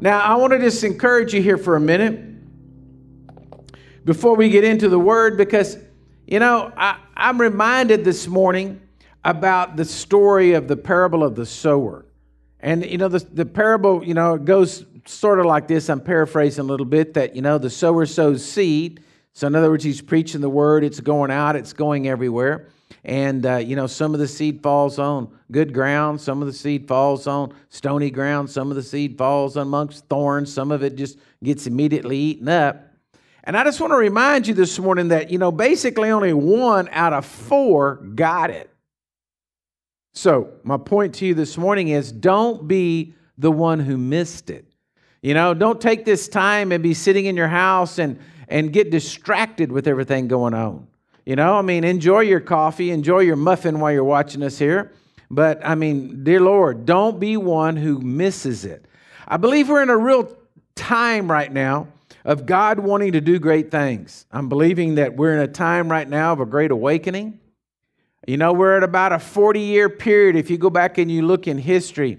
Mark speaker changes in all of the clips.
Speaker 1: Now, I want to just encourage you here for a minute before we get into the word because, you know, I, I'm reminded this morning about the story of the parable of the sower. And, you know, the, the parable, you know, it goes sort of like this. I'm paraphrasing a little bit that, you know, the sower sows seed. So, in other words, he's preaching the word, it's going out, it's going everywhere. And, uh, you know, some of the seed falls on good ground, some of the seed falls on stony ground, some of the seed falls amongst thorns, some of it just gets immediately eaten up. And I just want to remind you this morning that, you know, basically only one out of four got it. So, my point to you this morning is don't be the one who missed it. You know, don't take this time and be sitting in your house and, and get distracted with everything going on. You know, I mean, enjoy your coffee, enjoy your muffin while you're watching us here. But I mean, dear Lord, don't be one who misses it. I believe we're in a real time right now of God wanting to do great things. I'm believing that we're in a time right now of a great awakening. You know, we're at about a 40 year period. If you go back and you look in history,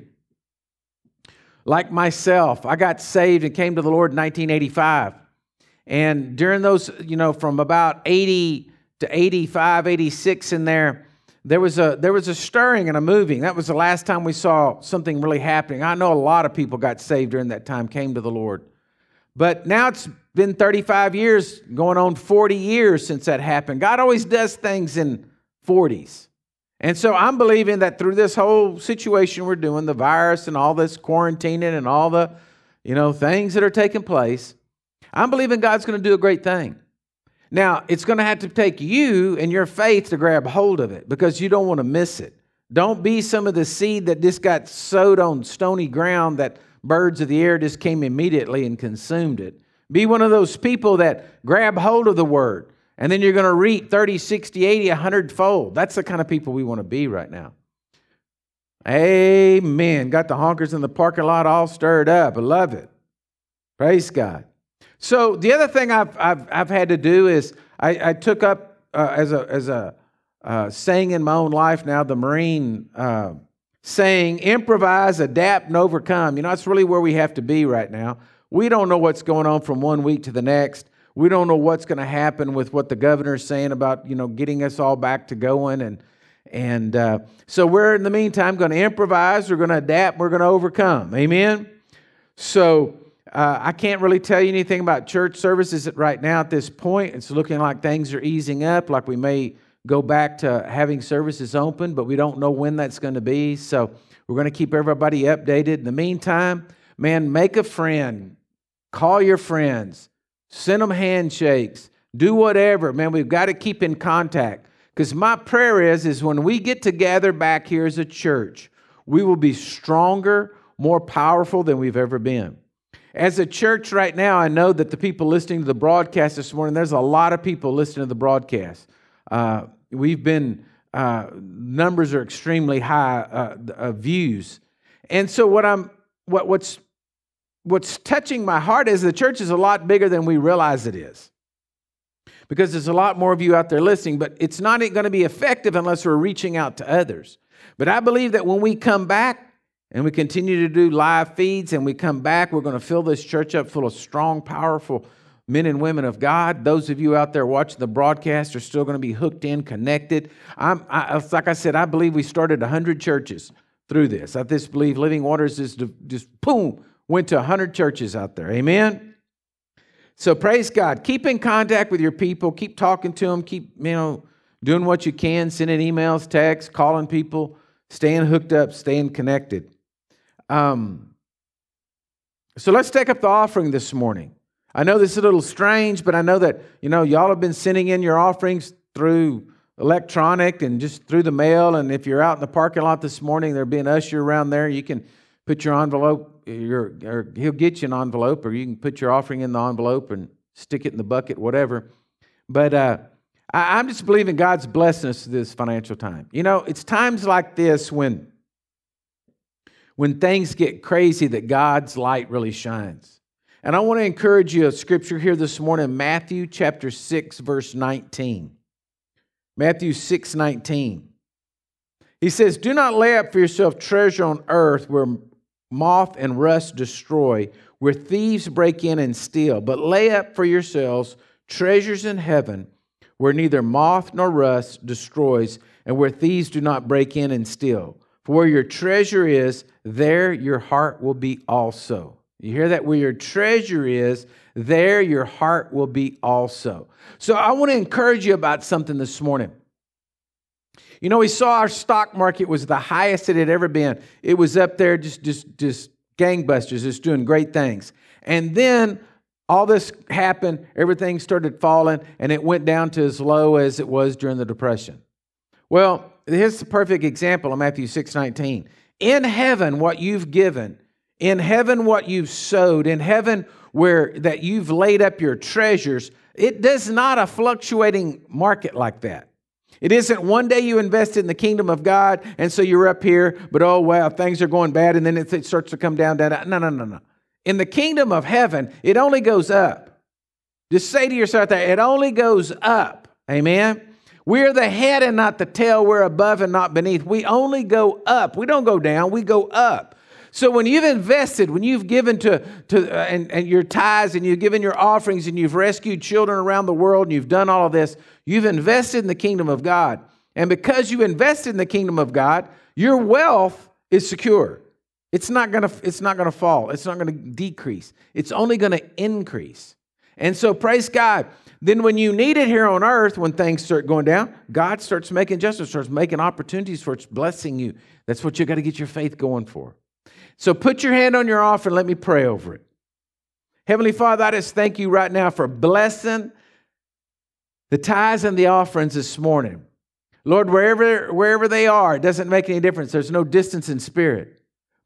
Speaker 1: like myself, I got saved and came to the Lord in 1985. And during those, you know, from about 80 to 85, 86 in there, there was a there was a stirring and a moving. That was the last time we saw something really happening. I know a lot of people got saved during that time, came to the Lord. But now it's been 35 years, going on 40 years since that happened. God always does things in 40s. And so I'm believing that through this whole situation we're doing, the virus and all this quarantining and all the, you know, things that are taking place, I'm believing God's going to do a great thing. Now, it's going to have to take you and your faith to grab hold of it because you don't want to miss it. Don't be some of the seed that just got sowed on stony ground that birds of the air just came immediately and consumed it. Be one of those people that grab hold of the word and then you're going to reap 30, 60, 80, 100 fold. That's the kind of people we want to be right now. Amen. Got the honkers in the parking lot all stirred up. I love it. Praise God. So the other thing I've, I've, I've had to do is I, I took up uh, as a, as a uh, saying in my own life now the Marine uh, saying improvise, adapt, and overcome. You know, that's really where we have to be right now. We don't know what's going on from one week to the next. We don't know what's going to happen with what the governor's saying about, you know, getting us all back to going. And, and uh, so we're, in the meantime, going to improvise, we're going to adapt, we're going to overcome. Amen? So uh, I can't really tell you anything about church services right now at this point. It's looking like things are easing up, like we may go back to having services open, but we don't know when that's going to be. So we're going to keep everybody updated. In the meantime, man, make a friend, call your friends, send them handshakes, do whatever. Man, we've got to keep in contact. Because my prayer is, is when we get together back here as a church, we will be stronger, more powerful than we've ever been. As a church right now, I know that the people listening to the broadcast this morning, there's a lot of people listening to the broadcast. Uh, We've been, uh, numbers are extremely high uh, uh, views. And so what I'm, what, what's, what's touching my heart is the church is a lot bigger than we realize it is. Because there's a lot more of you out there listening, but it's not going to be effective unless we're reaching out to others. But I believe that when we come back and we continue to do live feeds and we come back, we're going to fill this church up full of strong, powerful men and women of God. Those of you out there watching the broadcast are still going to be hooked in, connected. I'm, I, like I said, I believe we started 100 churches through this. I just believe Living Waters is just boom, went to 100 churches out there. Amen? So praise God. Keep in contact with your people. Keep talking to them. Keep, you know, doing what you can, sending emails, texts, calling people, staying hooked up, staying connected. Um, so let's take up the offering this morning. I know this is a little strange, but I know that, you know, y'all have been sending in your offerings through electronic and just through the mail. And if you're out in the parking lot this morning, there'll be an usher around there. You can put your envelope, your, or he'll get you an envelope, or you can put your offering in the envelope and stick it in the bucket, whatever. But uh, I, I'm just believing God's blessing us this financial time. You know, it's times like this when when things get crazy that God's light really shines. And I want to encourage you a scripture here this morning, Matthew chapter 6, verse 19. Matthew 6, 19. He says, Do not lay up for yourself treasure on earth where moth and rust destroy, where thieves break in and steal. But lay up for yourselves treasures in heaven, where neither moth nor rust destroys, and where thieves do not break in and steal. For where your treasure is, there your heart will be also. You hear that? Where your treasure is, there your heart will be also. So I want to encourage you about something this morning. You know, we saw our stock market was the highest it had ever been. It was up there just just just gangbusters, just doing great things. And then all this happened, everything started falling, and it went down to as low as it was during the Depression. Well, here's the perfect example of Matthew 6 19. In heaven, what you've given, in heaven, what you've sowed, in heaven, where that you've laid up your treasures, it does not a fluctuating market like that. It isn't one day you invest in the kingdom of God and so you're up here, but oh, wow, things are going bad and then it starts to come down, down, down. No, no, no, no. In the kingdom of heaven, it only goes up. Just say to yourself that it only goes up. Amen. We're the head and not the tail. We're above and not beneath. We only go up. We don't go down, we go up. So when you've invested, when you've given to, to uh, and, and your tithes and you've given your offerings and you've rescued children around the world and you've done all of this, you've invested in the kingdom of God. And because you invested in the kingdom of God, your wealth is secure. It's not gonna, it's not gonna fall. It's not gonna decrease. It's only gonna increase. And so praise God. Then when you need it here on earth, when things start going down, God starts making justice, starts making opportunities for blessing you. That's what you got to get your faith going for. So put your hand on your offering. Let me pray over it. Heavenly Father, I just thank you right now for blessing the tithes and the offerings this morning. Lord, wherever, wherever they are, it doesn't make any difference. There's no distance in spirit.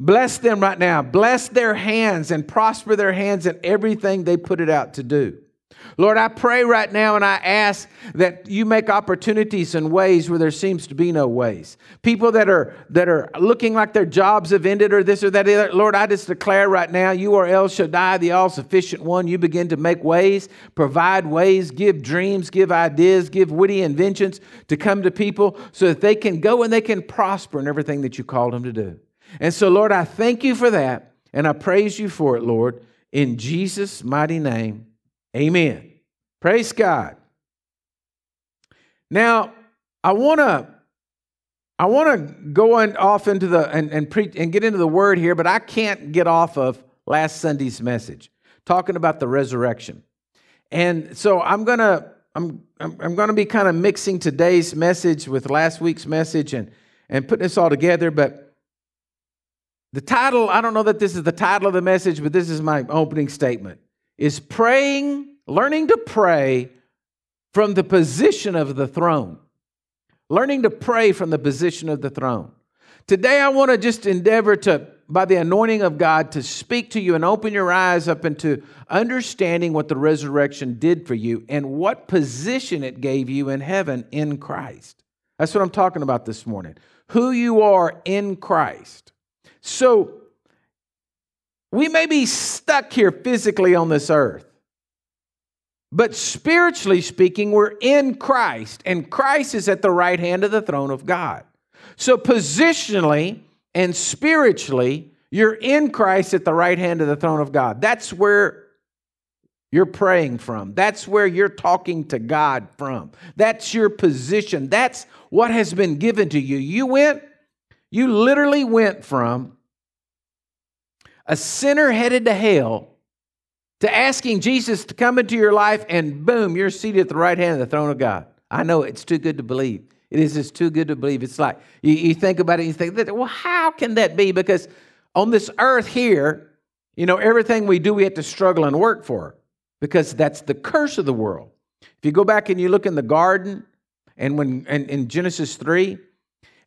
Speaker 1: Bless them right now. Bless their hands and prosper their hands in everything they put it out to do. Lord, I pray right now and I ask that you make opportunities in ways where there seems to be no ways. People that are that are looking like their jobs have ended or this or that. Lord, I just declare right now, you are El Shaddai, the all-sufficient one. You begin to make ways, provide ways, give dreams, give ideas, give witty inventions to come to people so that they can go and they can prosper in everything that you called them to do. And so, Lord, I thank you for that and I praise you for it, Lord, in Jesus' mighty name. Amen. Praise God. Now, I want to I want to go on, off into the and and preach and get into the word here, but I can't get off of last Sunday's message talking about the resurrection. And so I'm going to I'm I'm, I'm going to be kind of mixing today's message with last week's message and and putting this all together, but the title, I don't know that this is the title of the message, but this is my opening statement is praying, learning to pray from the position of the throne. Learning to pray from the position of the throne. Today, I want to just endeavor to, by the anointing of God, to speak to you and open your eyes up into understanding what the resurrection did for you and what position it gave you in heaven in Christ. That's what I'm talking about this morning. Who you are in Christ. So, we may be stuck here physically on this earth, but spiritually speaking, we're in Christ, and Christ is at the right hand of the throne of God. So, positionally and spiritually, you're in Christ at the right hand of the throne of God. That's where you're praying from. That's where you're talking to God from. That's your position. That's what has been given to you. You went, you literally went from a sinner headed to hell to asking Jesus to come into your life, and boom, you're seated at the right hand of the throne of God. I know it's too good to believe. It is just too good to believe. It's like you, you think about it, you think, well, how can that be? Because on this earth here, you know, everything we do, we have to struggle and work for because that's the curse of the world. If you go back and you look in the garden, and when and in Genesis 3,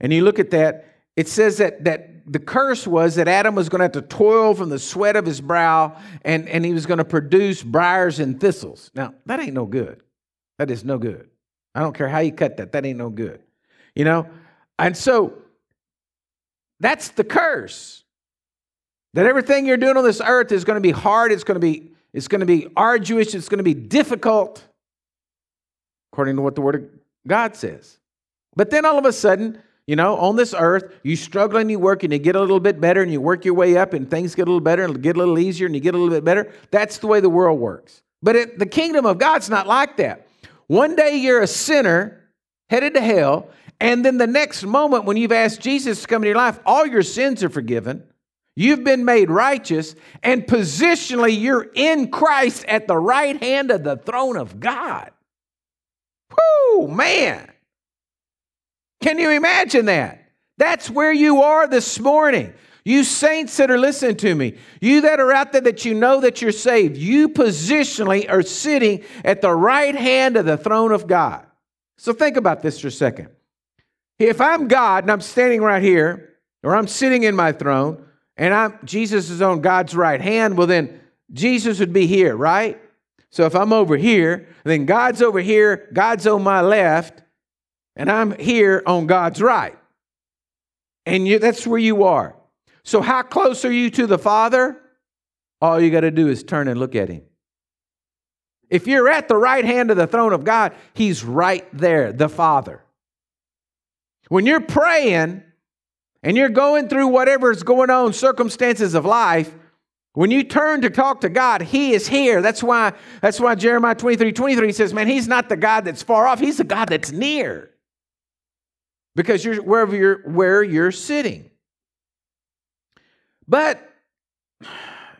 Speaker 1: and you look at that, it says that that the curse was that Adam was going to have to toil from the sweat of his brow and, and he was going to produce briars and thistles. Now, that ain't no good. That is no good. I don't care how you cut that, that ain't no good. You know? And so that's the curse. That everything you're doing on this earth is going to be hard, it's going to be it's going to be arduous, it's going to be difficult according to what the word of God says. But then all of a sudden, You know, on this earth, you struggle and you work and you get a little bit better and you work your way up and things get a little better and get a little easier and you get a little bit better. That's the way the world works. But it, the kingdom of God's not like that. One day you're a sinner headed to hell, and then the next moment when you've asked Jesus to come into your life, all your sins are forgiven. You've been made righteous, and positionally, you're in Christ at the right hand of the throne of God. Whoo, man. Can you imagine that? That's where you are this morning. You saints that are listening to me, you that are out there that you know that you're saved, you positionally are sitting at the right hand of the throne of God. So think about this for a second. If I'm God and I'm standing right here, or I'm sitting in my throne, and I'm Jesus is on God's right hand, well then Jesus would be here, right? So if I'm over here, then God's over here, God's on my left, and I'm here on God's right. And you, that's where you are. So, how close are you to the Father? All you got to do is turn and look at Him. If you're at the right hand of the throne of God, He's right there, the Father. When you're praying and you're going through whatever's going on, circumstances of life, when you turn to talk to God, He is here. That's why, that's why Jeremiah 23 23 says, Man, He's not the God that's far off, He's the God that's near because you're wherever you're where you're sitting. But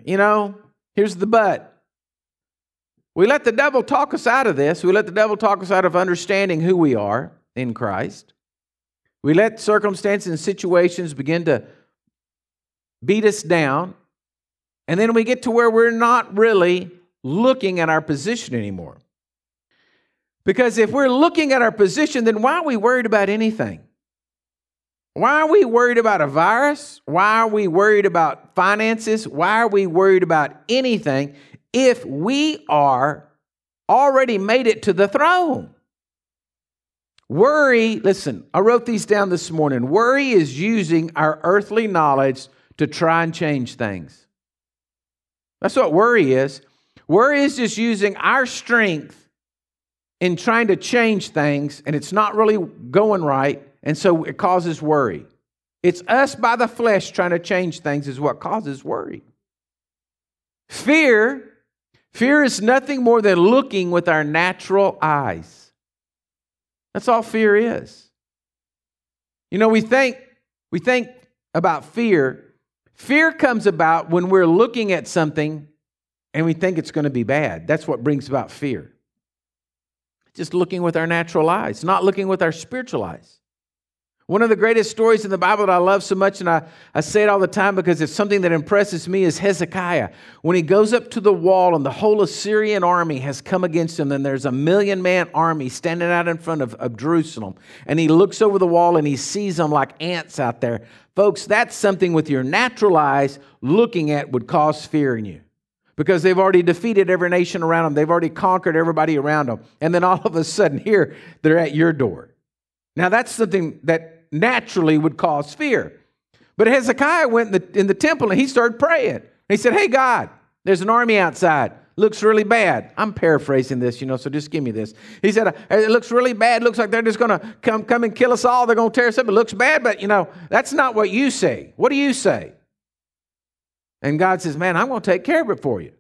Speaker 1: you know, here's the but. We let the devil talk us out of this. We let the devil talk us out of understanding who we are in Christ. We let circumstances and situations begin to beat us down. And then we get to where we're not really looking at our position anymore. Because if we're looking at our position, then why are we worried about anything? Why are we worried about a virus? Why are we worried about finances? Why are we worried about anything if we are already made it to the throne? Worry, listen, I wrote these down this morning. Worry is using our earthly knowledge to try and change things. That's what worry is. Worry is just using our strength in trying to change things and it's not really going right, and so it causes worry. It's us by the flesh trying to change things is what causes worry. Fear, fear is nothing more than looking with our natural eyes. That's all fear is. You know, we think we think about fear. Fear comes about when we're looking at something and we think it's going to be bad. That's what brings about fear just looking with our natural eyes, not looking with our spiritual eyes. One of the greatest stories in the Bible that I love so much, and I, I say it all the time because it's something that impresses me, is Hezekiah. When he goes up to the wall and the whole Assyrian army has come against him, and there's a million man army standing out in front of, of Jerusalem, and he looks over the wall and he sees them like ants out there. Folks, that's something with your natural eyes looking at would cause fear in you because they've already defeated every nation around them. They've already conquered everybody around them. And then all of a sudden, here, they're at your door. Now, that's something that naturally would cause fear. But Hezekiah went in the, in the temple and he started praying. He said, Hey, God, there's an army outside. Looks really bad. I'm paraphrasing this, you know, so just give me this. He said, It looks really bad. Looks like they're just going to come, come and kill us all. They're going to tear us up. It looks bad, but, you know, that's not what you say. What do you say? And God says, Man, I'm going to take care of it for you.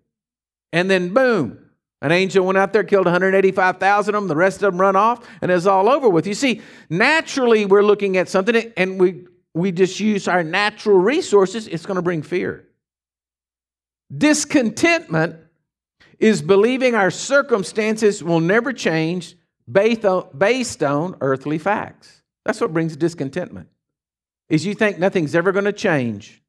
Speaker 1: And then, boom, an angel went out there, killed 185,000 of them. The rest of them run off, and it's all over with. You see, naturally, we're looking at something and we, we just use our natural resources, it's going to bring fear. Discontentment is believing our circumstances will never change based on, based on earthly facts. That's what brings discontentment. Is you think nothing's ever going to change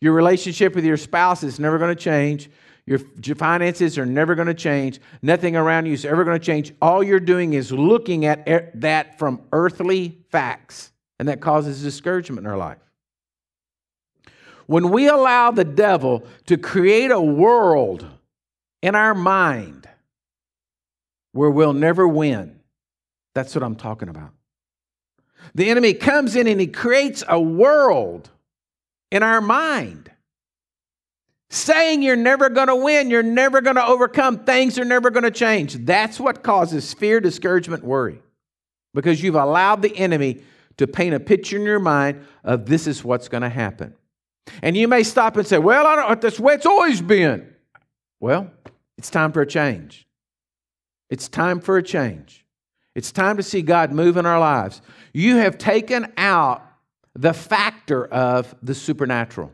Speaker 1: your relationship with your spouse is never going to change. Your finances are never going to change. Nothing around you is ever going to change. All you're doing is looking at that from earthly facts, and that causes discouragement in our life. When we allow the devil to create a world in our mind where we'll never win, that's what I'm talking about. The enemy comes in and he creates a world in our mind. Saying you're never going to win, you're never going to overcome, things are never going to change. That's what causes fear, discouragement, worry. Because you've allowed the enemy to paint a picture in your mind of this is what's going to happen. And you may stop and say, Well, I don't, that's the way it's always been. Well, it's time for a change. It's time for a change. It's time to see God move in our lives. You have taken out the factor of the supernatural.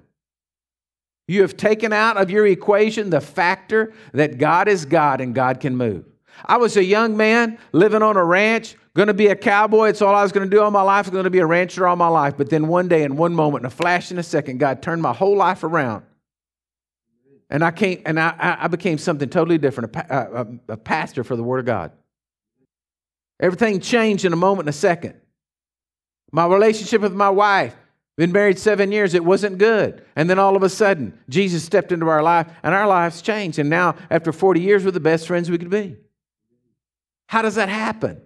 Speaker 1: You have taken out of your equation the factor that God is God and God can move. I was a young man living on a ranch, going to be a cowboy. It's all I was going to do all my life. I was going to be a rancher all my life. But then one day, in one moment, in a flash in a second, God turned my whole life around. And I came, and I, I became something totally different, a, uh, a, a pastor for the Word of God. Everything changed in a moment, in a second. My relationship with my wife, been married seven years, it wasn't good. And then all of a sudden, Jesus stepped into our life, and our lives changed. And now, after 40 years, we're the best friends we could be. How does that happen?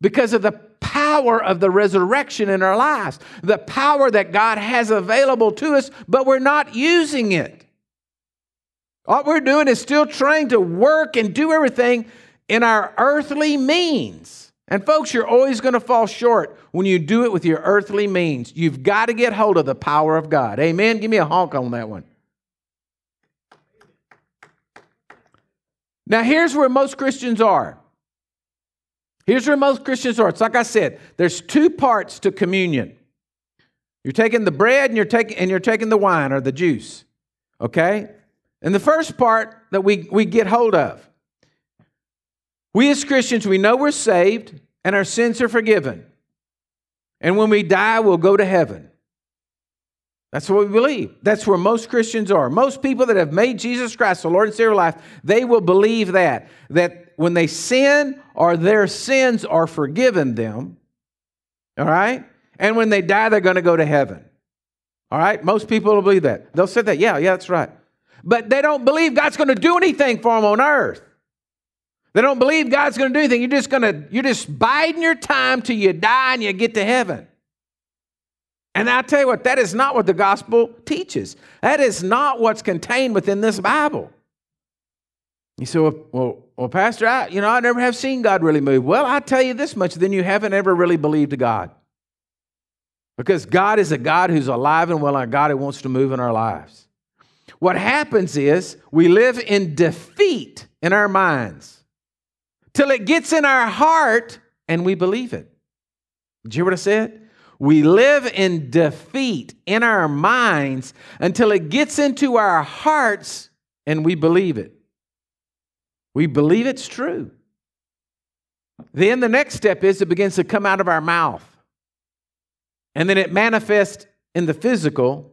Speaker 1: Because of the power of the resurrection in our lives, the power that God has available to us, but we're not using it. All we're doing is still trying to work and do everything in our earthly means. And folks, you're always going to fall short when you do it with your earthly means. You've got to get hold of the power of God. Amen. Give me a honk on that one. Now, here's where most Christians are. Here's where most Christians are. It's like I said, there's two parts to communion. You're taking the bread and you're taking and you're taking the wine or the juice. Okay? And the first part that we, we get hold of. We as Christians, we know we're saved and our sins are forgiven. And when we die, we'll go to heaven. That's what we believe. That's where most Christians are. Most people that have made Jesus Christ the Lord and Savior of life, they will believe that. That when they sin or their sins are forgiven them, all right? And when they die, they're going to go to heaven. All right? Most people will believe that. They'll say that, yeah, yeah, that's right. But they don't believe God's going to do anything for them on earth. They don't believe God's going to do anything. You're just going to, you're just biding your time till you die and you get to heaven. And i tell you what, that is not what the gospel teaches. That is not what's contained within this Bible. You say, well, well, well, Pastor, I, you know, I never have seen God really move. Well, I tell you this much, then you haven't ever really believed God. Because God is a God who's alive and well, and a God who wants to move in our lives. What happens is we live in defeat in our minds till it gets in our heart and we believe it. Did you hear what I said? We live in defeat in our minds until it gets into our hearts and we believe it. We believe it's true. Then the next step is it begins to come out of our mouth. And then it manifests in the physical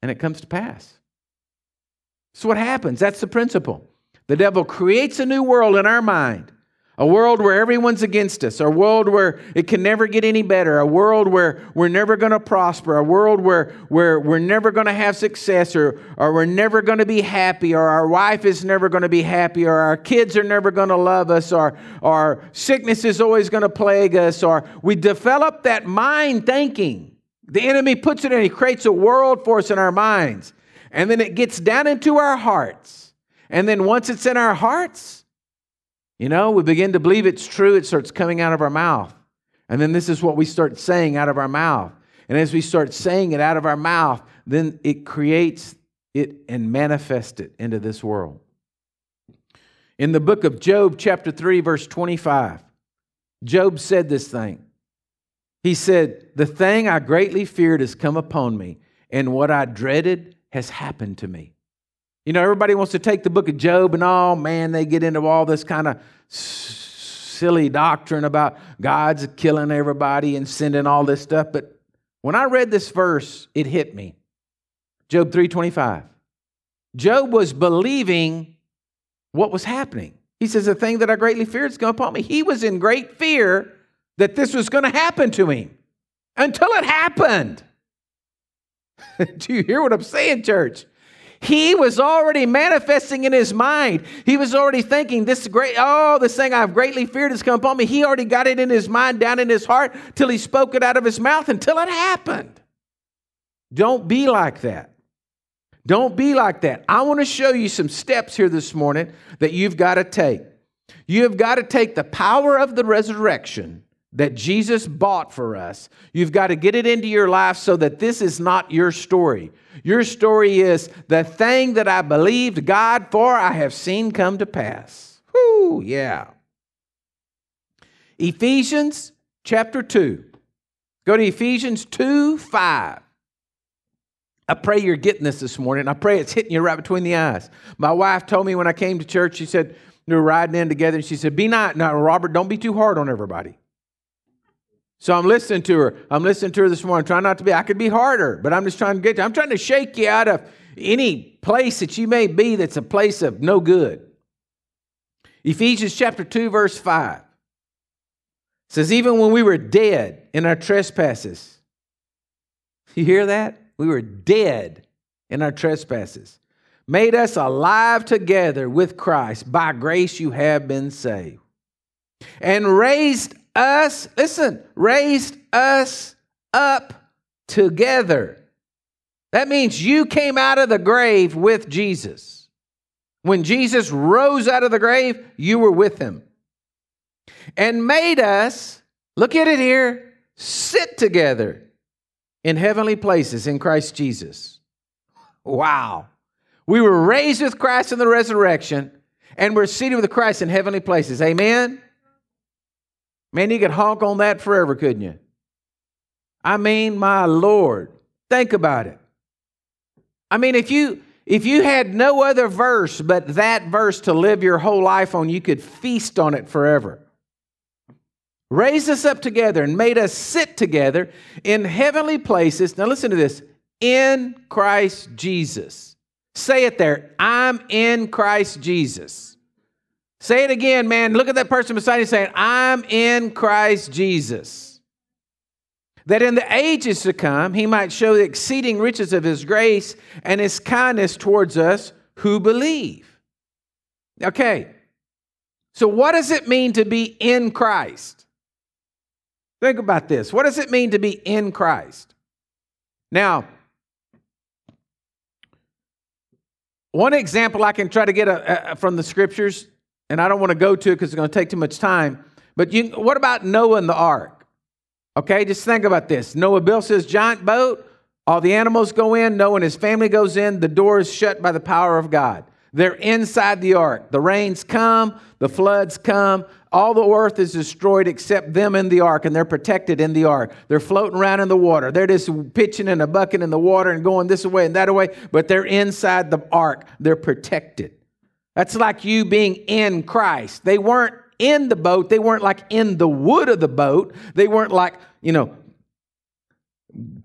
Speaker 1: and it comes to pass. So, what happens? That's the principle. The devil creates a new world in our mind. A world where everyone's against us, a world where it can never get any better, a world where we're never going to prosper, a world where, where we're never going to have success, or, or we're never going to be happy, or our wife is never going to be happy, or our kids are never going to love us, or, or sickness is always going to plague us, or we develop that mind thinking. The enemy puts it in, he creates a world for us in our minds, and then it gets down into our hearts. And then once it's in our hearts, you know, we begin to believe it's true, it starts coming out of our mouth. And then this is what we start saying out of our mouth. And as we start saying it out of our mouth, then it creates it and manifests it into this world. In the book of Job, chapter 3, verse 25, Job said this thing. He said, The thing I greatly feared has come upon me, and what I dreaded has happened to me. You know, everybody wants to take the book of Job and all, man, they get into all this kind of silly doctrine about God's killing everybody and sending all this stuff. But when I read this verse, it hit me. Job 3:25. Job was believing what was happening. He says, The thing that I greatly feared is going upon me. He was in great fear that this was going to happen to him until it happened. Do you hear what I'm saying, church? He was already manifesting in his mind. He was already thinking, this great, oh, this thing I've greatly feared has come upon me. He already got it in his mind, down in his heart, till he spoke it out of his mouth until it happened. Don't be like that. Don't be like that. I want to show you some steps here this morning that you've got to take. You have got to take the power of the resurrection that Jesus bought for us. You've got to get it into your life so that this is not your story. Your story is the thing that I believed God for, I have seen come to pass. Whoo, yeah. Ephesians chapter 2. Go to Ephesians 2 5. I pray you're getting this this morning. I pray it's hitting you right between the eyes. My wife told me when I came to church, she said, we were riding in together, and she said, Be not, now, Robert, don't be too hard on everybody. So I'm listening to her. I'm listening to her this morning. I'm trying not to be, I could be harder, but I'm just trying to get, you, I'm trying to shake you out of any place that you may be that's a place of no good. Ephesians chapter 2, verse 5 says, Even when we were dead in our trespasses, you hear that? We were dead in our trespasses, made us alive together with Christ. By grace you have been saved. And raised us, listen, raised us up together. That means you came out of the grave with Jesus. When Jesus rose out of the grave, you were with him. And made us, look at it here, sit together in heavenly places in Christ Jesus. Wow. We were raised with Christ in the resurrection, and we're seated with Christ in heavenly places. Amen? Man, you could honk on that forever, couldn't you? I mean, my Lord, think about it. I mean, if you if you had no other verse but that verse to live your whole life on, you could feast on it forever. Raised us up together and made us sit together in heavenly places. Now, listen to this in Christ Jesus. Say it there. I'm in Christ Jesus. Say it again, man. Look at that person beside you saying, I'm in Christ Jesus. That in the ages to come, he might show the exceeding riches of his grace and his kindness towards us who believe. Okay, so what does it mean to be in Christ? Think about this. What does it mean to be in Christ? Now, one example I can try to get a, a, from the scriptures and I don't want to go to it because it's going to take too much time. But you, what about Noah and the ark? Okay, just think about this. Noah builds his giant boat. All the animals go in. Noah and his family goes in. The door is shut by the power of God. They're inside the ark. The rains come, the floods come. All the earth is destroyed except them in the ark, and they're protected in the ark. They're floating around in the water. They're just pitching in a bucket in the water and going this way and that way, but they're inside the ark. They're protected. That's like you being in Christ. They weren't in the boat, they weren't like in the wood of the boat, they weren't like, you know,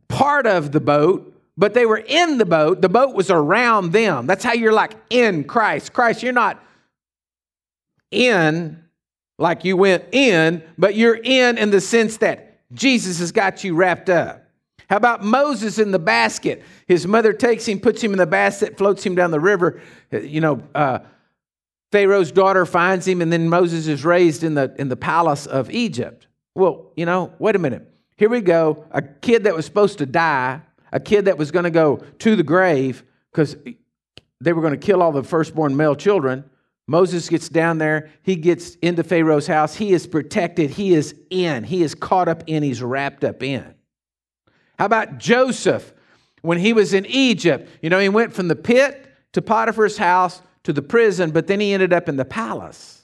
Speaker 1: part of the boat, but they were in the boat. The boat was around them. That's how you're like in Christ. Christ, you're not in like you went in, but you're in in the sense that Jesus has got you wrapped up. How about Moses in the basket? His mother takes him, puts him in the basket, floats him down the river. You know, uh, Pharaoh's daughter finds him, and then Moses is raised in the, in the palace of Egypt. Well, you know, wait a minute. Here we go. A kid that was supposed to die, a kid that was going to go to the grave because they were going to kill all the firstborn male children. Moses gets down there. He gets into Pharaoh's house. He is protected. He is in. He is caught up in. He's wrapped up in. How about Joseph when he was in Egypt? You know, he went from the pit to Potiphar's house to the prison, but then he ended up in the palace.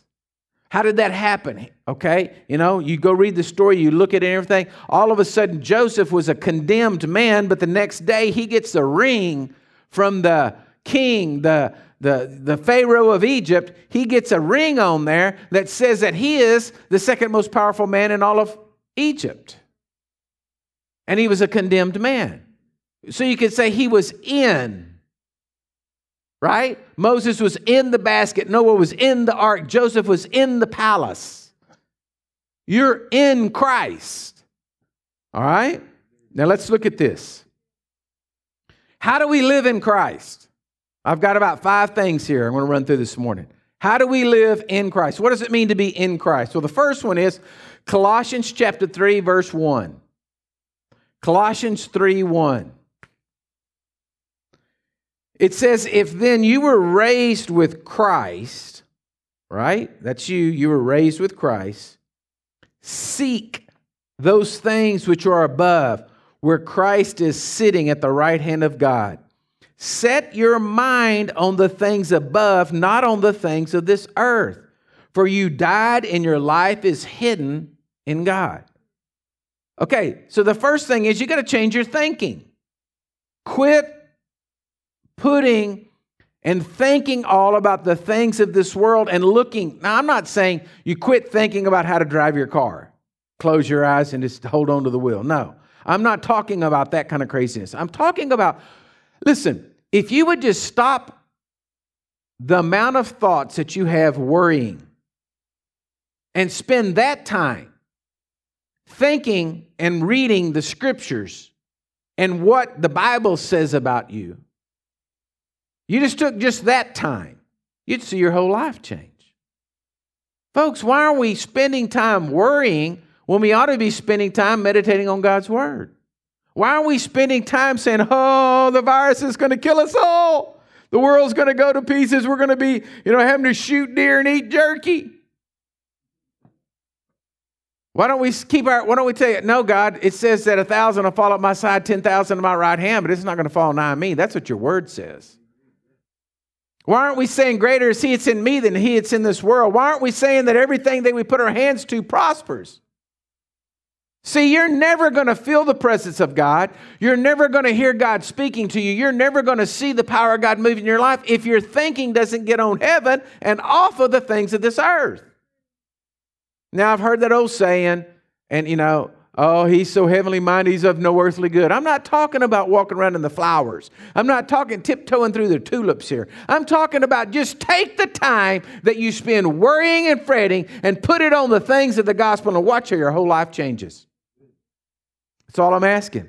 Speaker 1: How did that happen? Okay, you know, you go read the story, you look at everything. All of a sudden, Joseph was a condemned man, but the next day he gets a ring from the king, the, the, the Pharaoh of Egypt. He gets a ring on there that says that he is the second most powerful man in all of Egypt. And he was a condemned man. So you could say he was in right? Moses was in the basket, Noah was in the ark, Joseph was in the palace. You're in Christ. All right? Now let's look at this. How do we live in Christ? I've got about five things here I'm going to run through this morning. How do we live in Christ? What does it mean to be in Christ? Well, the first one is Colossians chapter 3 verse 1. Colossians 3 1. It says, if then you were raised with Christ, right? That's you, you were raised with Christ. Seek those things which are above, where Christ is sitting at the right hand of God. Set your mind on the things above, not on the things of this earth. For you died, and your life is hidden in God. Okay, so the first thing is you got to change your thinking. Quit putting and thinking all about the things of this world and looking. Now, I'm not saying you quit thinking about how to drive your car, close your eyes and just hold on to the wheel. No, I'm not talking about that kind of craziness. I'm talking about, listen, if you would just stop the amount of thoughts that you have worrying and spend that time thinking and reading the scriptures and what the Bible says about you, you just took just that time, you'd see your whole life change. Folks, why are we spending time worrying when we ought to be spending time meditating on God's Word? Why are we spending time saying, oh, the virus is going to kill us all? The world's going to go to pieces. We're going to be, you know, having to shoot deer and eat jerky. Why don't we keep our, why don't we tell you, no, God, it says that a thousand will fall at my side, 10,000 at my right hand, but it's not going to fall nigh me. That's what your word says. Why aren't we saying greater is he that's in me than he that's in this world? Why aren't we saying that everything that we put our hands to prospers? See, you're never going to feel the presence of God. You're never going to hear God speaking to you. You're never going to see the power of God moving in your life if your thinking doesn't get on heaven and off of the things of this earth. Now, I've heard that old saying, and you know, oh, he's so heavenly minded, he's of no earthly good. I'm not talking about walking around in the flowers. I'm not talking tiptoeing through the tulips here. I'm talking about just take the time that you spend worrying and fretting and put it on the things of the gospel and watch how your whole life changes. That's all I'm asking.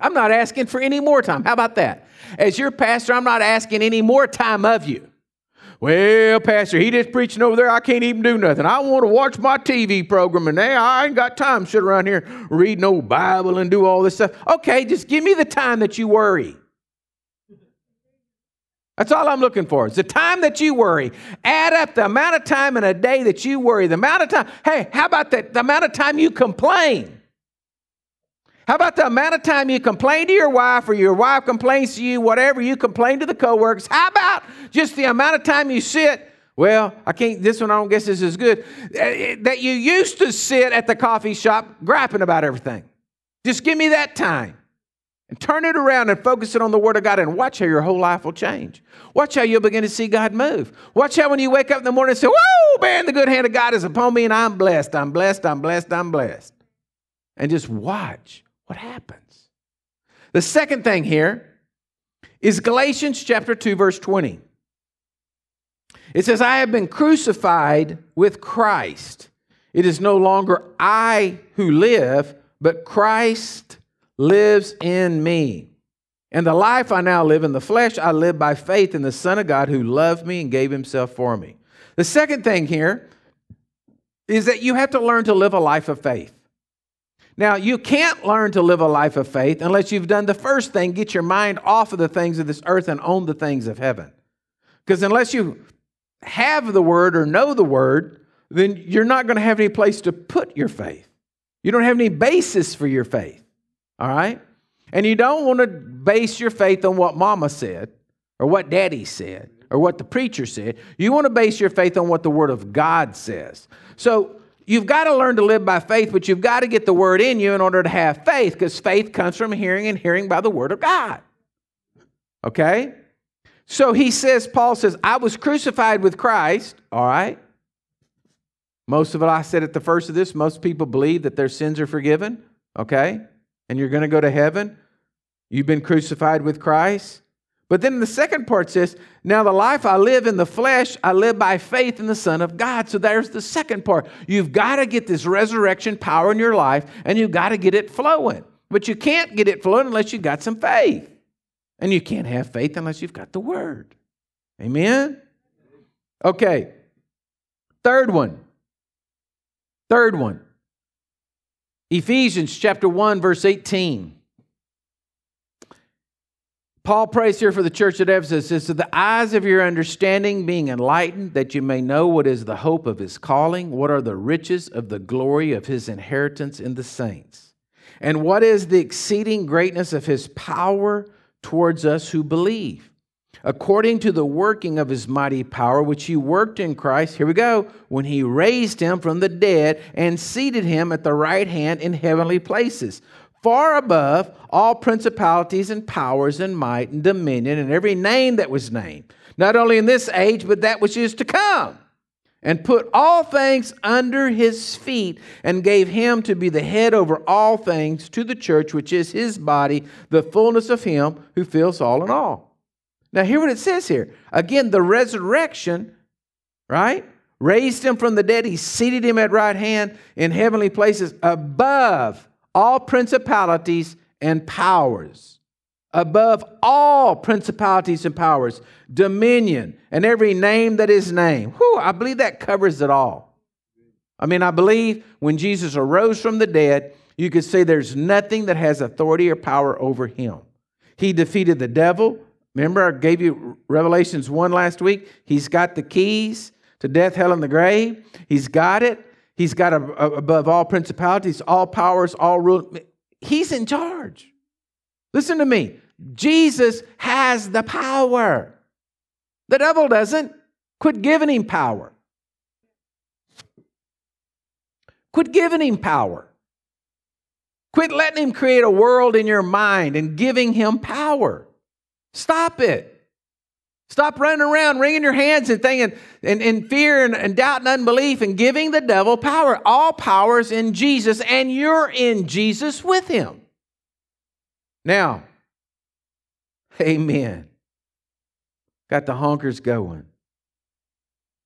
Speaker 1: I'm not asking for any more time. How about that? As your pastor, I'm not asking any more time of you. Well, Pastor, he just preaching over there. I can't even do nothing. I want to watch my TV program, and now I ain't got time to sit around here read no Bible and do all this stuff. Okay, just give me the time that you worry. That's all I'm looking for. It's the time that you worry. Add up the amount of time in a day that you worry, the amount of time. Hey, how about that? The amount of time you complain. How about the amount of time you complain to your wife or your wife complains to you, whatever you complain to the coworkers? How about just the amount of time you sit? Well, I can't, this one I don't guess is good. Eh, that you used to sit at the coffee shop griping about everything. Just give me that time and turn it around and focus it on the Word of God and watch how your whole life will change. Watch how you'll begin to see God move. Watch how when you wake up in the morning and say, Whoa, man, the good hand of God is upon me and I'm blessed. I'm blessed. I'm blessed. I'm blessed. And just watch what happens? The second thing here is Galatians chapter 2 verse 20. It says, "I have been crucified with Christ. It is no longer I who live, but Christ lives in me. And the life I now live in the flesh, I live by faith in the Son of God who loved me and gave himself for me." The second thing here is that you have to learn to live a life of faith. Now, you can't learn to live a life of faith unless you've done the first thing get your mind off of the things of this earth and on the things of heaven. Because unless you have the word or know the word, then you're not going to have any place to put your faith. You don't have any basis for your faith. All right? And you don't want to base your faith on what mama said or what daddy said or what the preacher said. You want to base your faith on what the word of God says. So You've got to learn to live by faith, but you've got to get the word in you in order to have faith, because faith comes from hearing and hearing by the word of God. Okay? So he says, Paul says, I was crucified with Christ, all right? Most of it, I said at the first of this, most people believe that their sins are forgiven, okay? And you're going to go to heaven. You've been crucified with Christ. But then the second part says, Now the life I live in the flesh, I live by faith in the Son of God. So there's the second part. You've got to get this resurrection power in your life and you've got to get it flowing. But you can't get it flowing unless you've got some faith. And you can't have faith unless you've got the Word. Amen? Okay. Third one. Third one. Ephesians chapter 1, verse 18. Paul prays here for the church at Ephesus is the eyes of your understanding being enlightened, that you may know what is the hope of his calling, what are the riches of the glory of his inheritance in the saints, and what is the exceeding greatness of his power towards us who believe, according to the working of his mighty power, which he worked in Christ. Here we go, when he raised him from the dead and seated him at the right hand in heavenly places far above all principalities and powers and might and dominion and every name that was named, not only in this age, but that which is to come, and put all things under his feet, and gave him to be the head over all things to the church, which is his body, the fullness of him who fills all in all. Now, hear what it says here. Again, the resurrection, right? Raised him from the dead. He seated him at right hand in heavenly places above all principalities and powers, above all principalities and powers, dominion, and every name that is named. Whew, I believe that covers it all. I mean, I believe when Jesus arose from the dead, you could say there's nothing that has authority or power over him. He defeated the devil. Remember, I gave you Revelations 1 last week? He's got the keys to death, hell, and the grave. He's got it. He's got a, a, above all principalities, all powers, all rule. He's in charge. Listen to me. Jesus has the power. The devil doesn't. Quit giving him power. Quit giving him power. Quit letting him create a world in your mind and giving him power. Stop it. Stop running around wringing your hands and thinking and in fear and, and doubt and unbelief and giving the devil power. All power's in Jesus, and you're in Jesus with him. Now, amen. Got the honkers going.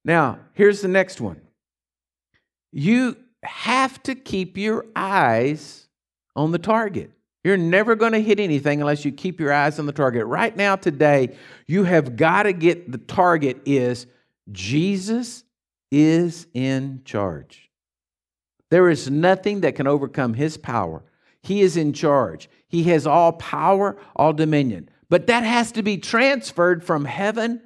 Speaker 1: Now, here's the next one. You have to keep your eyes on the target. You're never going to hit anything unless you keep your eyes on the target. Right now, today, you have got to get the target is Jesus is in charge. There is nothing that can overcome his power. He is in charge. He has all power, all dominion. But that has to be transferred from heaven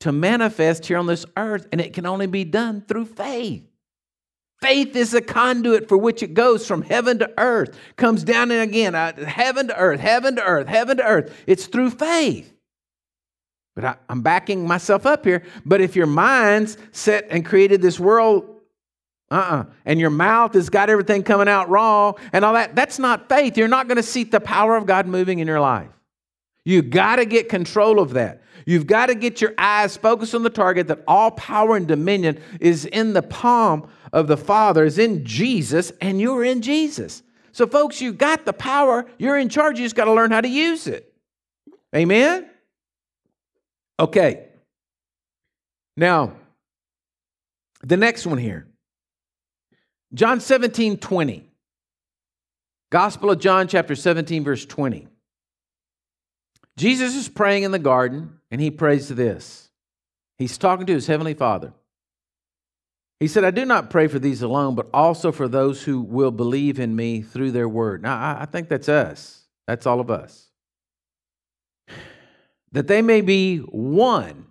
Speaker 1: to manifest here on this earth, and it can only be done through faith. Faith is a conduit for which it goes from heaven to earth, comes down and again, uh, heaven to earth, heaven to earth, heaven to earth. It's through faith. But I, I'm backing myself up here. But if your mind's set and created this world uh-uh. And your mouth has got everything coming out wrong and all that. That's not faith. You're not going to see the power of God moving in your life. You got to get control of that. You've got to get your eyes focused on the target that all power and dominion is in the palm of the Father is in Jesus, and you're in Jesus. So, folks, you've got the power, you're in charge, you just got to learn how to use it. Amen? Okay. Now, the next one here John 17, 20. Gospel of John, chapter 17, verse 20. Jesus is praying in the garden, and he prays this. He's talking to his heavenly Father. He said, I do not pray for these alone, but also for those who will believe in me through their word. Now, I think that's us. That's all of us. That they may be one,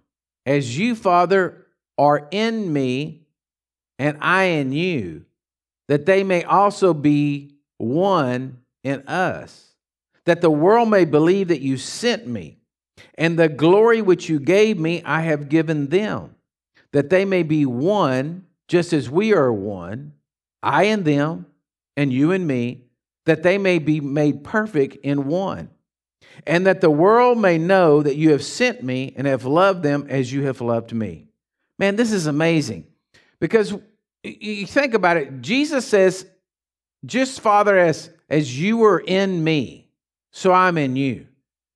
Speaker 1: as you, Father, are in me and I in you, that they may also be one in us, that the world may believe that you sent me, and the glory which you gave me I have given them, that they may be one just as we are one, I and them, and you and me, that they may be made perfect in one, and that the world may know that you have sent me and have loved them as you have loved me. Man, this is amazing because you think about it. Jesus says, just Father, as, as you were in me, so I'm in you.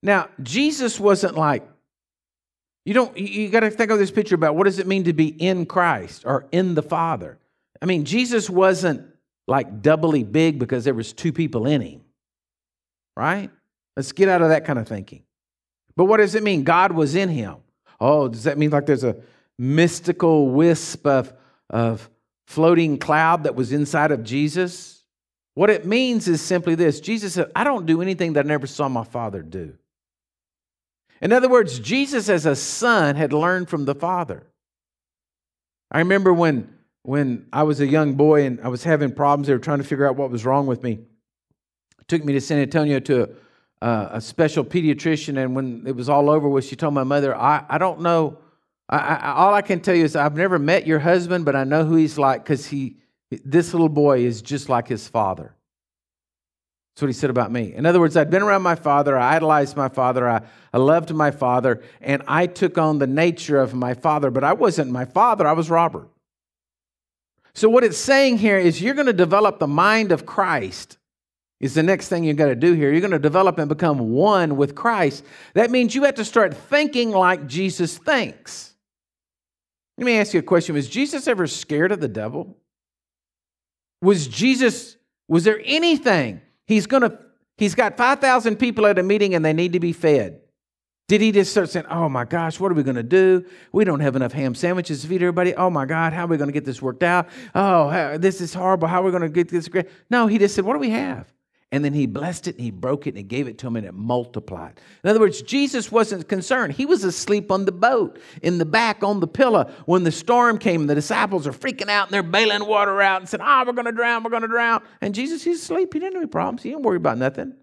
Speaker 1: Now, Jesus wasn't like, you don't you got to think of this picture about what does it mean to be in Christ or in the Father? I mean, Jesus wasn't like doubly big because there was two people in him. Right? Let's get out of that kind of thinking. But what does it mean? God was in him. Oh, does that mean like there's a mystical wisp of, of floating cloud that was inside of Jesus? What it means is simply this Jesus said, I don't do anything that I never saw my Father do. In other words, Jesus as a son had learned from the Father. I remember when, when I was a young boy and I was having problems, they were trying to figure out what was wrong with me. It took me to San Antonio to a, a special pediatrician, and when it was all over with, she told my mother, I, I don't know. I, I, all I can tell you is I've never met your husband, but I know who he's like because he, this little boy is just like his father. That's what he said about me. In other words, I'd been around my father, I idolized my father, I, I loved my father, and I took on the nature of my father, but I wasn't my father, I was Robert. So, what it's saying here is you're going to develop the mind of Christ, is the next thing you're going to do here. You're going to develop and become one with Christ. That means you have to start thinking like Jesus thinks. Let me ask you a question Was Jesus ever scared of the devil? Was Jesus, was there anything He's going to he's got 5,000 people at a meeting and they need to be fed. Did he just start saying, "Oh my gosh, what are we going to do? We don't have enough ham sandwiches to feed everybody. Oh my God, how are we going to get this worked out? Oh, this is horrible. How are we going to get this great?" No, he just said, "What do we have?" And then he blessed it and he broke it and he gave it to him and it multiplied. In other words, Jesus wasn't concerned. He was asleep on the boat in the back on the pillow when the storm came the disciples are freaking out and they're bailing water out and said, Oh, ah, we're going to drown, we're going to drown. And Jesus, he's asleep. He didn't have any problems. He didn't worry about nothing.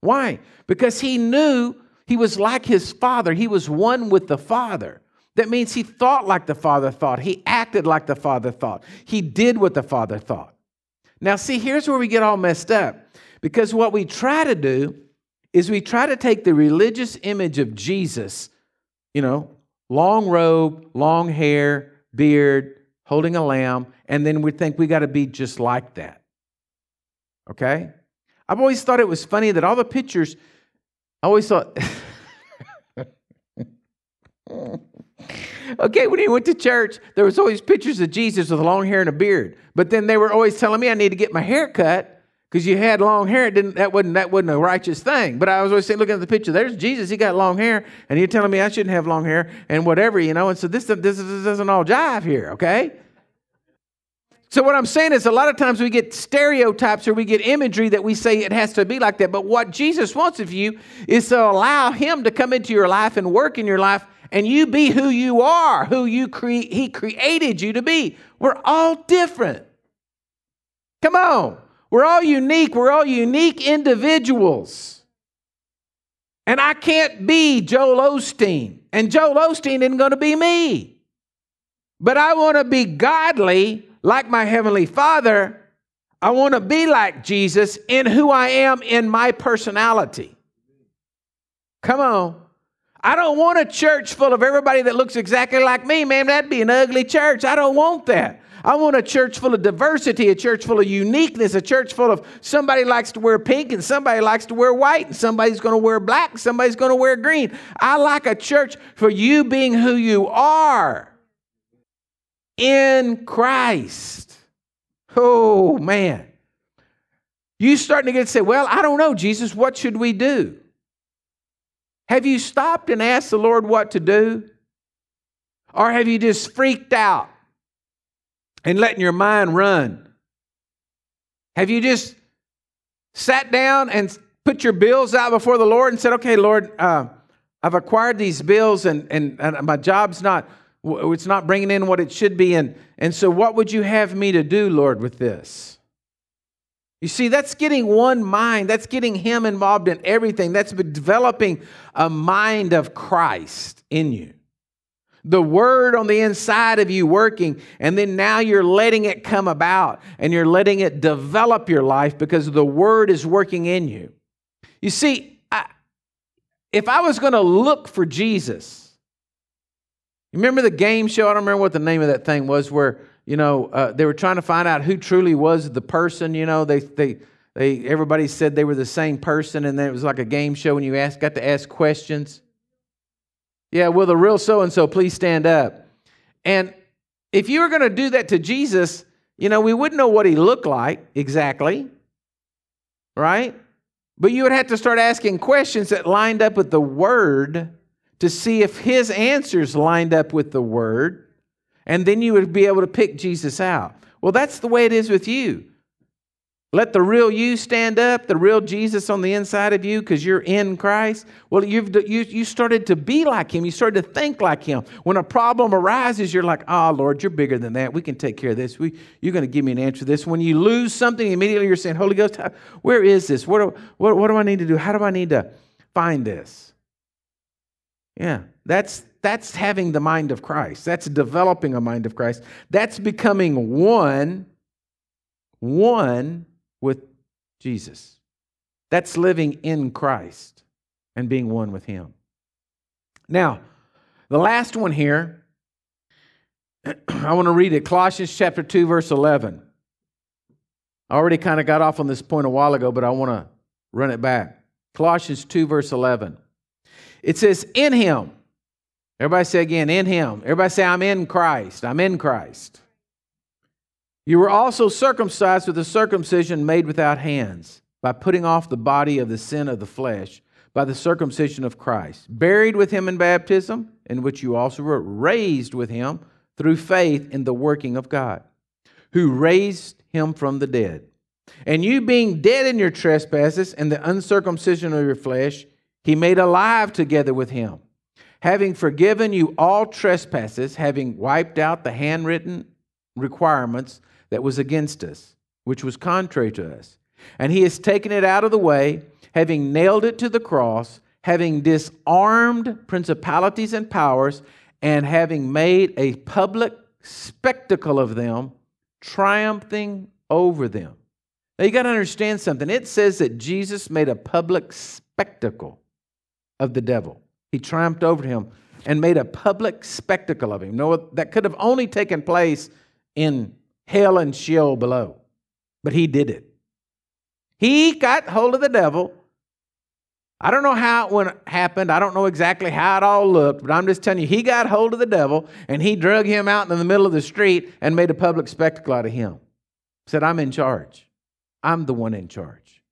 Speaker 1: Why? Because he knew he was like his father, he was one with the Father. That means he thought like the Father thought, he acted like the Father thought, he did what the Father thought. Now, see, here's where we get all messed up because what we try to do is we try to take the religious image of Jesus, you know, long robe, long hair, beard, holding a lamb, and then we think we got to be just like that. Okay? I've always thought it was funny that all the pictures, I always thought, okay, when he went to church, there was always pictures of Jesus with long hair and a beard. But then they were always telling me I need to get my hair cut because you had long hair. It didn't, that, wasn't, that wasn't a righteous thing. But I was always saying, looking at the picture, there's Jesus. He got long hair. And you're telling me I shouldn't have long hair and whatever, you know. And so this, this, this doesn't all jive here, okay? So what I'm saying is a lot of times we get stereotypes or we get imagery that we say it has to be like that. But what Jesus wants of you is to allow him to come into your life and work in your life and you be who you are, who you cre- he created you to be. We're all different. Come on. We're all unique. We're all unique individuals. And I can't be Joel Osteen. And Joel Osteen isn't going to be me. But I want to be godly like my Heavenly Father. I want to be like Jesus in who I am in my personality. Come on. I don't want a church full of everybody that looks exactly like me, man. That'd be an ugly church. I don't want that. I want a church full of diversity, a church full of uniqueness, a church full of somebody likes to wear pink and somebody likes to wear white and somebody's going to wear black and somebody's going to wear green. I like a church for you being who you are in Christ. Oh, man. You starting to get to say, well, I don't know, Jesus, what should we do? Have you stopped and asked the Lord what to do? Or have you just freaked out? And letting your mind run? Have you just sat down and put your bills out before the Lord and said, okay, Lord, uh, I've acquired these bills and, and, and my job's not, it's not bringing in what it should be. And, and so what would you have me to do, Lord, with this? You see, that's getting one mind. That's getting Him involved in everything. That's developing a mind of Christ in you the word on the inside of you working, and then now you're letting it come about and you're letting it develop your life because the word is working in you. You see, I, if I was going to look for Jesus, remember the game show? I don't remember what the name of that thing was where, you know, uh, they were trying to find out who truly was the person, you know, they, they, they, everybody said they were the same person, and then it was like a game show, and you asked, got to ask questions. Yeah, will the real so and so please stand up? And if you were going to do that to Jesus, you know, we wouldn't know what he looked like exactly, right? But you would have to start asking questions that lined up with the word to see if his answers lined up with the word, and then you would be able to pick Jesus out. Well, that's the way it is with you. Let the real you stand up, the real Jesus on the inside of you because you're in Christ. Well, you've, you, you started to be like Him. You started to think like Him. When a problem arises, you're like, oh, Lord, you're bigger than that. We can take care of this. We, you're going to give me an answer to this. When you lose something, immediately you're saying, Holy Ghost, where is this? What do, what, what do I need to do? How do I need to find this? Yeah, that's, that's having the mind of Christ. That's developing a mind of Christ. That's becoming one, one with Jesus. That's living in Christ and being one with Him. Now, the last one here, I want to read it Colossians chapter 2, verse 11. I already kind of got off on this point a while ago, but I want to run it back. Colossians 2, verse 11. It says, In Him. Everybody say again, in Him. Everybody say, I'm in Christ. I'm in Christ. You were also circumcised with a circumcision made without hands, by putting off the body of the sin of the flesh, by the circumcision of Christ, buried with him in baptism, in which you also were raised with him through faith in the working of God, who raised him from the dead. And you being dead in your trespasses and the uncircumcision of your flesh, he made alive together with him, having forgiven you all trespasses, having wiped out the handwritten requirements that was against us, which was contrary to us. And he has taken it out of the way, having nailed it to the cross, having disarmed principalities and powers, and having made a public spectacle of them, triumphing over them. Now you got to understand something. It says that Jesus made a public spectacle of the devil. He triumphed over him and made a public spectacle of him. No, that could have only taken place in hell and Sheol below. But he did it. He got hold of the devil. I don't know how it went, happened. I don't know exactly how it all looked, but I'm just telling you, he got hold of the devil and he drug him out in the middle of the street and made a public spectacle out of him. Said, I'm in charge. I'm the one in charge.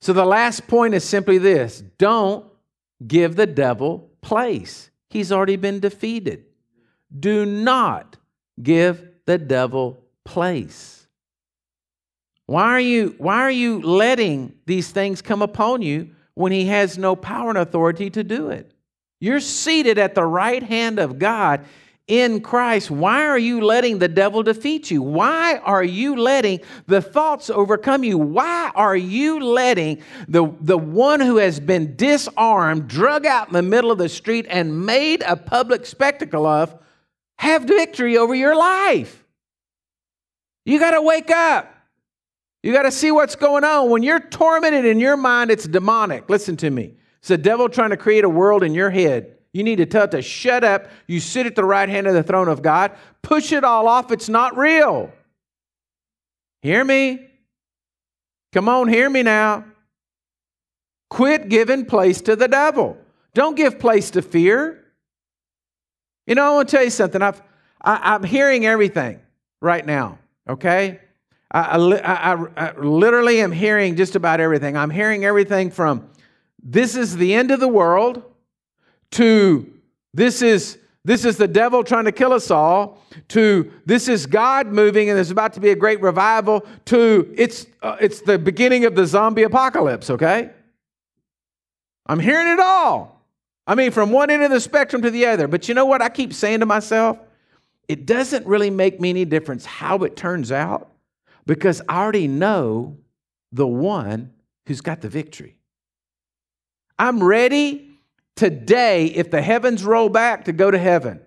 Speaker 1: So the last point is simply this don't give the devil place. He's already been defeated. Do not give the devil place. Why are you, why are you letting these things come upon you when he has no power and authority to do it? You're seated at the right hand of God in Christ. Why are you letting the devil defeat you? Why are you letting the thoughts overcome you? Why are you letting the, the one who has been disarmed, drug out in the middle of the street, and made a public spectacle of have victory over your life. You got to wake up. You got to see what's going on. When you're tormented in your mind, it's demonic. Listen to me. It's the devil trying to create a world in your head. You need to tell it to shut up. You sit at the right hand of the throne of God. Push it all off. It's not real. Hear me? Come on, hear me now. Quit giving place to the devil. Don't give place to fear. You know, I want to tell you something. I've, I, am hearing everything right now, okay? I, I, I, literally am hearing just about everything. I'm hearing everything from this is the end of the world to this is this is the devil trying to kill us all to this is god moving and there's about to be a great revival to it's uh, it's the beginning of the zombie apocalypse okay i'm hearing it all I mean, from one end of the spectrum to the other. But you know what I keep saying to myself? It doesn't really make me any difference how it turns out because I already know the one who's got the victory. I'm ready today, if the heavens roll back, to go to heaven.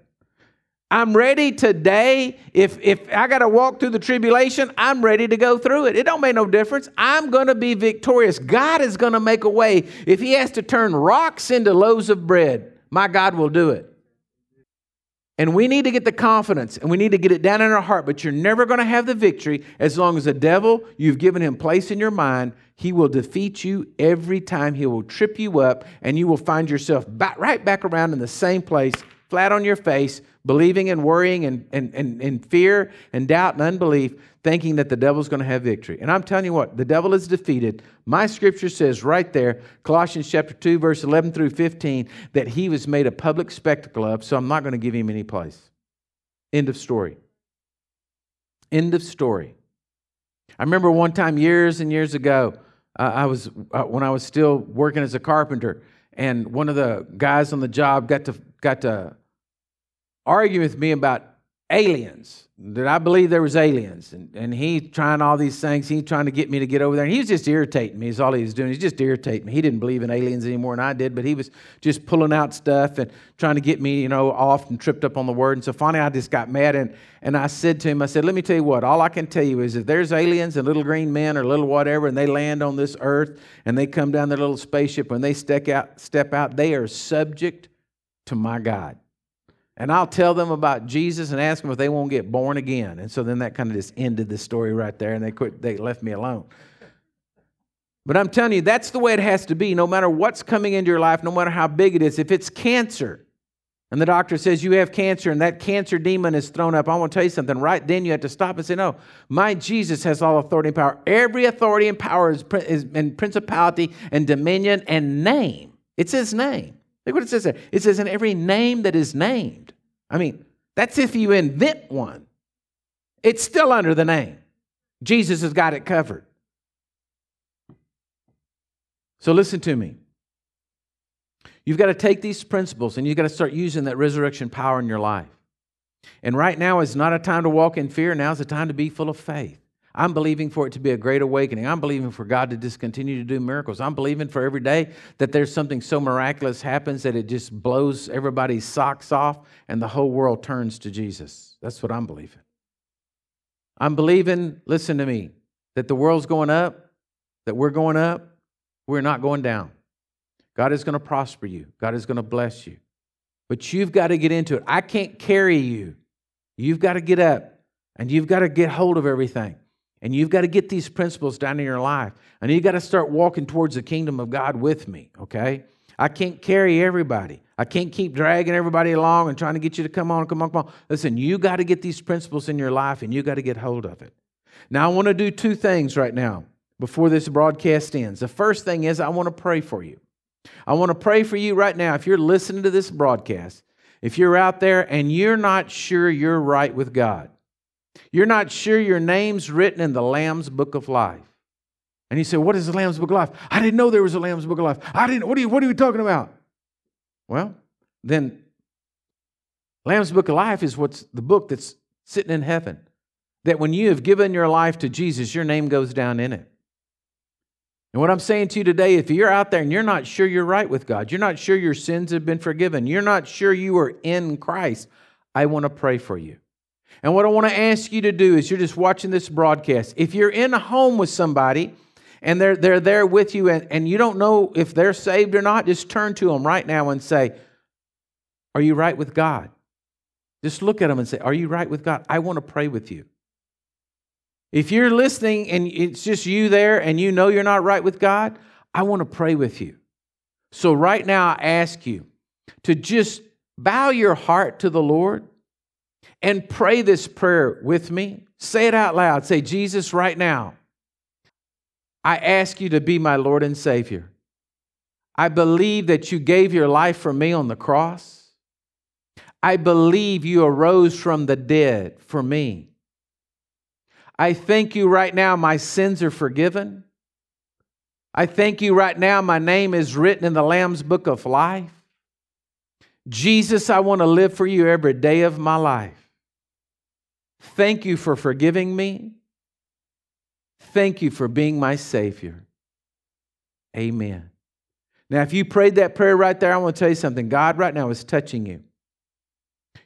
Speaker 1: I'm ready today. If, if I got to walk through the tribulation, I'm ready to go through it. It don't make no difference. I'm going to be victorious. God is going to make a way. If He has to turn rocks into loaves of bread, my God will do it. And we need to get the confidence and we need to get it down in our heart, but you're never going to have the victory as long as the devil, you've given him place in your mind. He will defeat you every time. He will trip you up and you will find yourself back, right back around in the same place, flat on your face, believing and worrying and, and, and, and fear and doubt and unbelief, thinking that the devil's going to have victory. And I'm telling you what, the devil is defeated. My scripture says right there, Colossians chapter 2, verse 11 through 15, that he was made a public spectacle of, so I'm not going to give him any place. End of story. End of story. I remember one time years and years ago, uh, I was uh, when I was still working as a carpenter, and one of the guys on the job got to got to argue with me about aliens that I believe there was aliens, and, and he trying all these things. He trying to get me to get over there, and he was just irritating me. Is all he was doing. He's just irritating me. He didn't believe in aliens anymore than I did, but he was just pulling out stuff and trying to get me, you know, off and tripped up on the word. And so finally, I just got mad, and and I said to him, I said, "Let me tell you what. All I can tell you is if there's aliens and little green men or little whatever, and they land on this earth and they come down their little spaceship, when they step out, step out, they are subject to my God." And I'll tell them about Jesus and ask them if they won't get born again. And so then that kind of just ended the story right there, and they quit, they left me alone. But I'm telling you, that's the way it has to be. No matter what's coming into your life, no matter how big it is, if it's cancer, and the doctor says you have cancer, and that cancer demon is thrown up, I want to tell you something. Right then, you have to stop and say, No, my Jesus has all authority and power. Every authority and power is, in principality and dominion and name. It's his name. Look what it says there. It says, in every name that is named. I mean, that's if you invent one. It's still under the name. Jesus has got it covered. So listen to me. You've got to take these principles and you've got to start using that resurrection power in your life. And right now is not a time to walk in fear. Now is a time to be full of faith. I'm believing for it to be a great awakening. I'm believing for God to just continue to do miracles. I'm believing for every day that there's something so miraculous happens that it just blows everybody's socks off and the whole world turns to Jesus. That's what I'm believing. I'm believing, listen to me, that the world's going up, that we're going up, we're not going down. God is going to prosper you, God is going to bless you. But you've got to get into it. I can't carry you. You've got to get up and you've got to get hold of everything. And you've got to get these principles down in your life. And you've got to start walking towards the kingdom of God with me, okay? I can't carry everybody. I can't keep dragging everybody along and trying to get you to come on, come on, come on. Listen, you got to get these principles in your life and you got to get hold of it. Now, I want to do two things right now before this broadcast ends. The first thing is I want to pray for you. I want to pray for you right now. If you're listening to this broadcast, if you're out there and you're not sure you're right with God, you're not sure your name's written in the Lamb's book of life. And you say, What is the Lamb's book of life? I didn't know there was a Lamb's book of life. I didn't, what are you, what are you talking about? Well, then Lamb's book of life is what's the book that's sitting in heaven. That when you have given your life to Jesus, your name goes down in it. And what I'm saying to you today, if you're out there and you're not sure you're right with God, you're not sure your sins have been forgiven, you're not sure you are in Christ, I want to pray for you. And what I want to ask you to do is you're just watching this broadcast. If you're in a home with somebody and they're, they're there with you and, and you don't know if they're saved or not, just turn to them right now and say, Are you right with God? Just look at them and say, Are you right with God? I want to pray with you. If you're listening and it's just you there and you know you're not right with God, I want to pray with you. So, right now, I ask you to just bow your heart to the Lord and pray this prayer with me. Say it out loud. Say, Jesus, right now, I ask you to be my Lord and Savior. I believe that you gave your life for me on the cross. I believe you arose from the dead for me. I thank you right now, my sins are forgiven. I thank you right now, my name is written in the Lamb's book of life. Jesus, I want to live for you every day of my life. Thank you for forgiving me. Thank you for being my Savior. Amen. Now, if you prayed that prayer right there, I want to tell you something. God right now is touching you.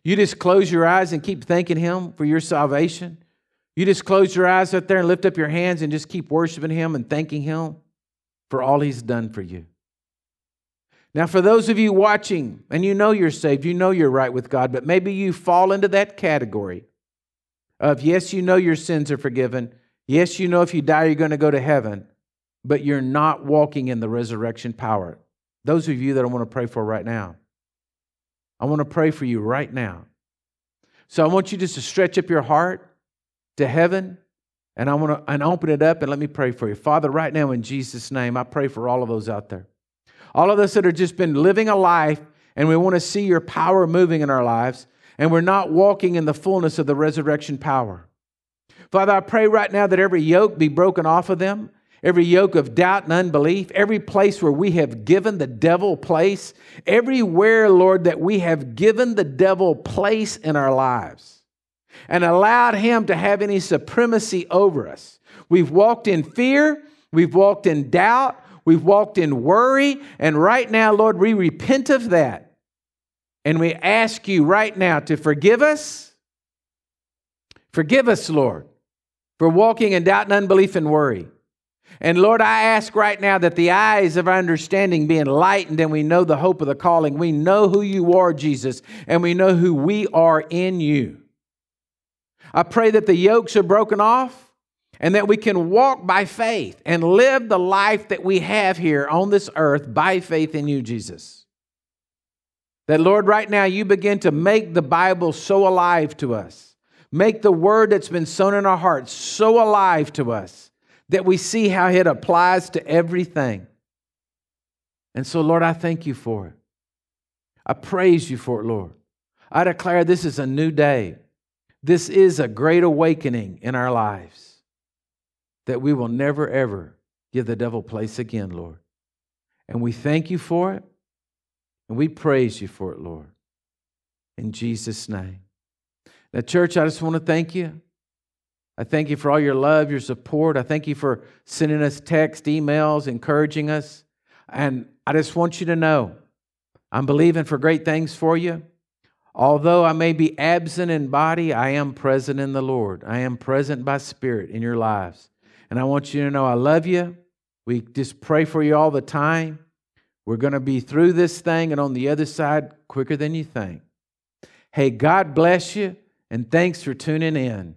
Speaker 1: You just close your eyes and keep thanking Him for your salvation. You just close your eyes up there and lift up your hands and just keep worshiping Him and thanking Him for all He's done for you. Now, for those of you watching and you know you're saved, you know you're right with God, but maybe you fall into that category of yes, you know your sins are forgiven. Yes, you know if you die, you're going to go to heaven, but you're not walking in the resurrection power. Those of you that I want to pray for right now, I want to pray for you right now. So I want you just to stretch up your heart to heaven and I want to and open it up and let me pray for you. Father, right now in Jesus' name, I pray for all of those out there. All of us that have just been living a life and we want to see your power moving in our lives and we're not walking in the fullness of the resurrection power. Father, I pray right now that every yoke be broken off of them, every yoke of doubt and unbelief, every place where we have given the devil place, everywhere, Lord, that we have given the devil place in our lives and allowed him to have any supremacy over us. We've walked in fear, we've walked in doubt, we've walked in worry, and right now, Lord, we repent of that. And we ask you right now to forgive us. Forgive us, Lord, for walking in doubt and unbelief and worry. And Lord, I ask right now that the eyes of our understanding be enlightened and we know the hope of the calling. We know who you are, Jesus, and we know who we are in you. I pray that the yokes are broken off and that we can walk by faith and live the life that we have here on this earth by faith in you, Jesus. That, Lord, right now you begin to make the Bible so alive to us. Make the word that's been sown in our hearts so alive to us that we see how it applies to everything. And so, Lord, I thank you for it. I praise you for it, Lord. I declare this is a new day. This is a great awakening in our lives that we will never, ever give the devil place again, Lord. And we thank you for it, and we praise you for it, Lord. In Jesus' name. Now, church, I just want to thank you. I thank you for all your love, your support. I thank you for sending us text, emails, encouraging us. And I just want you to know I'm believing for great things for you. Although I may be absent in body, I am present in the Lord. I am present by spirit in your lives. And I want you to know I love you. We just pray for you all the time. We're going to be through this thing and on the other side quicker than you think. Hey, God bless you, and thanks for tuning in.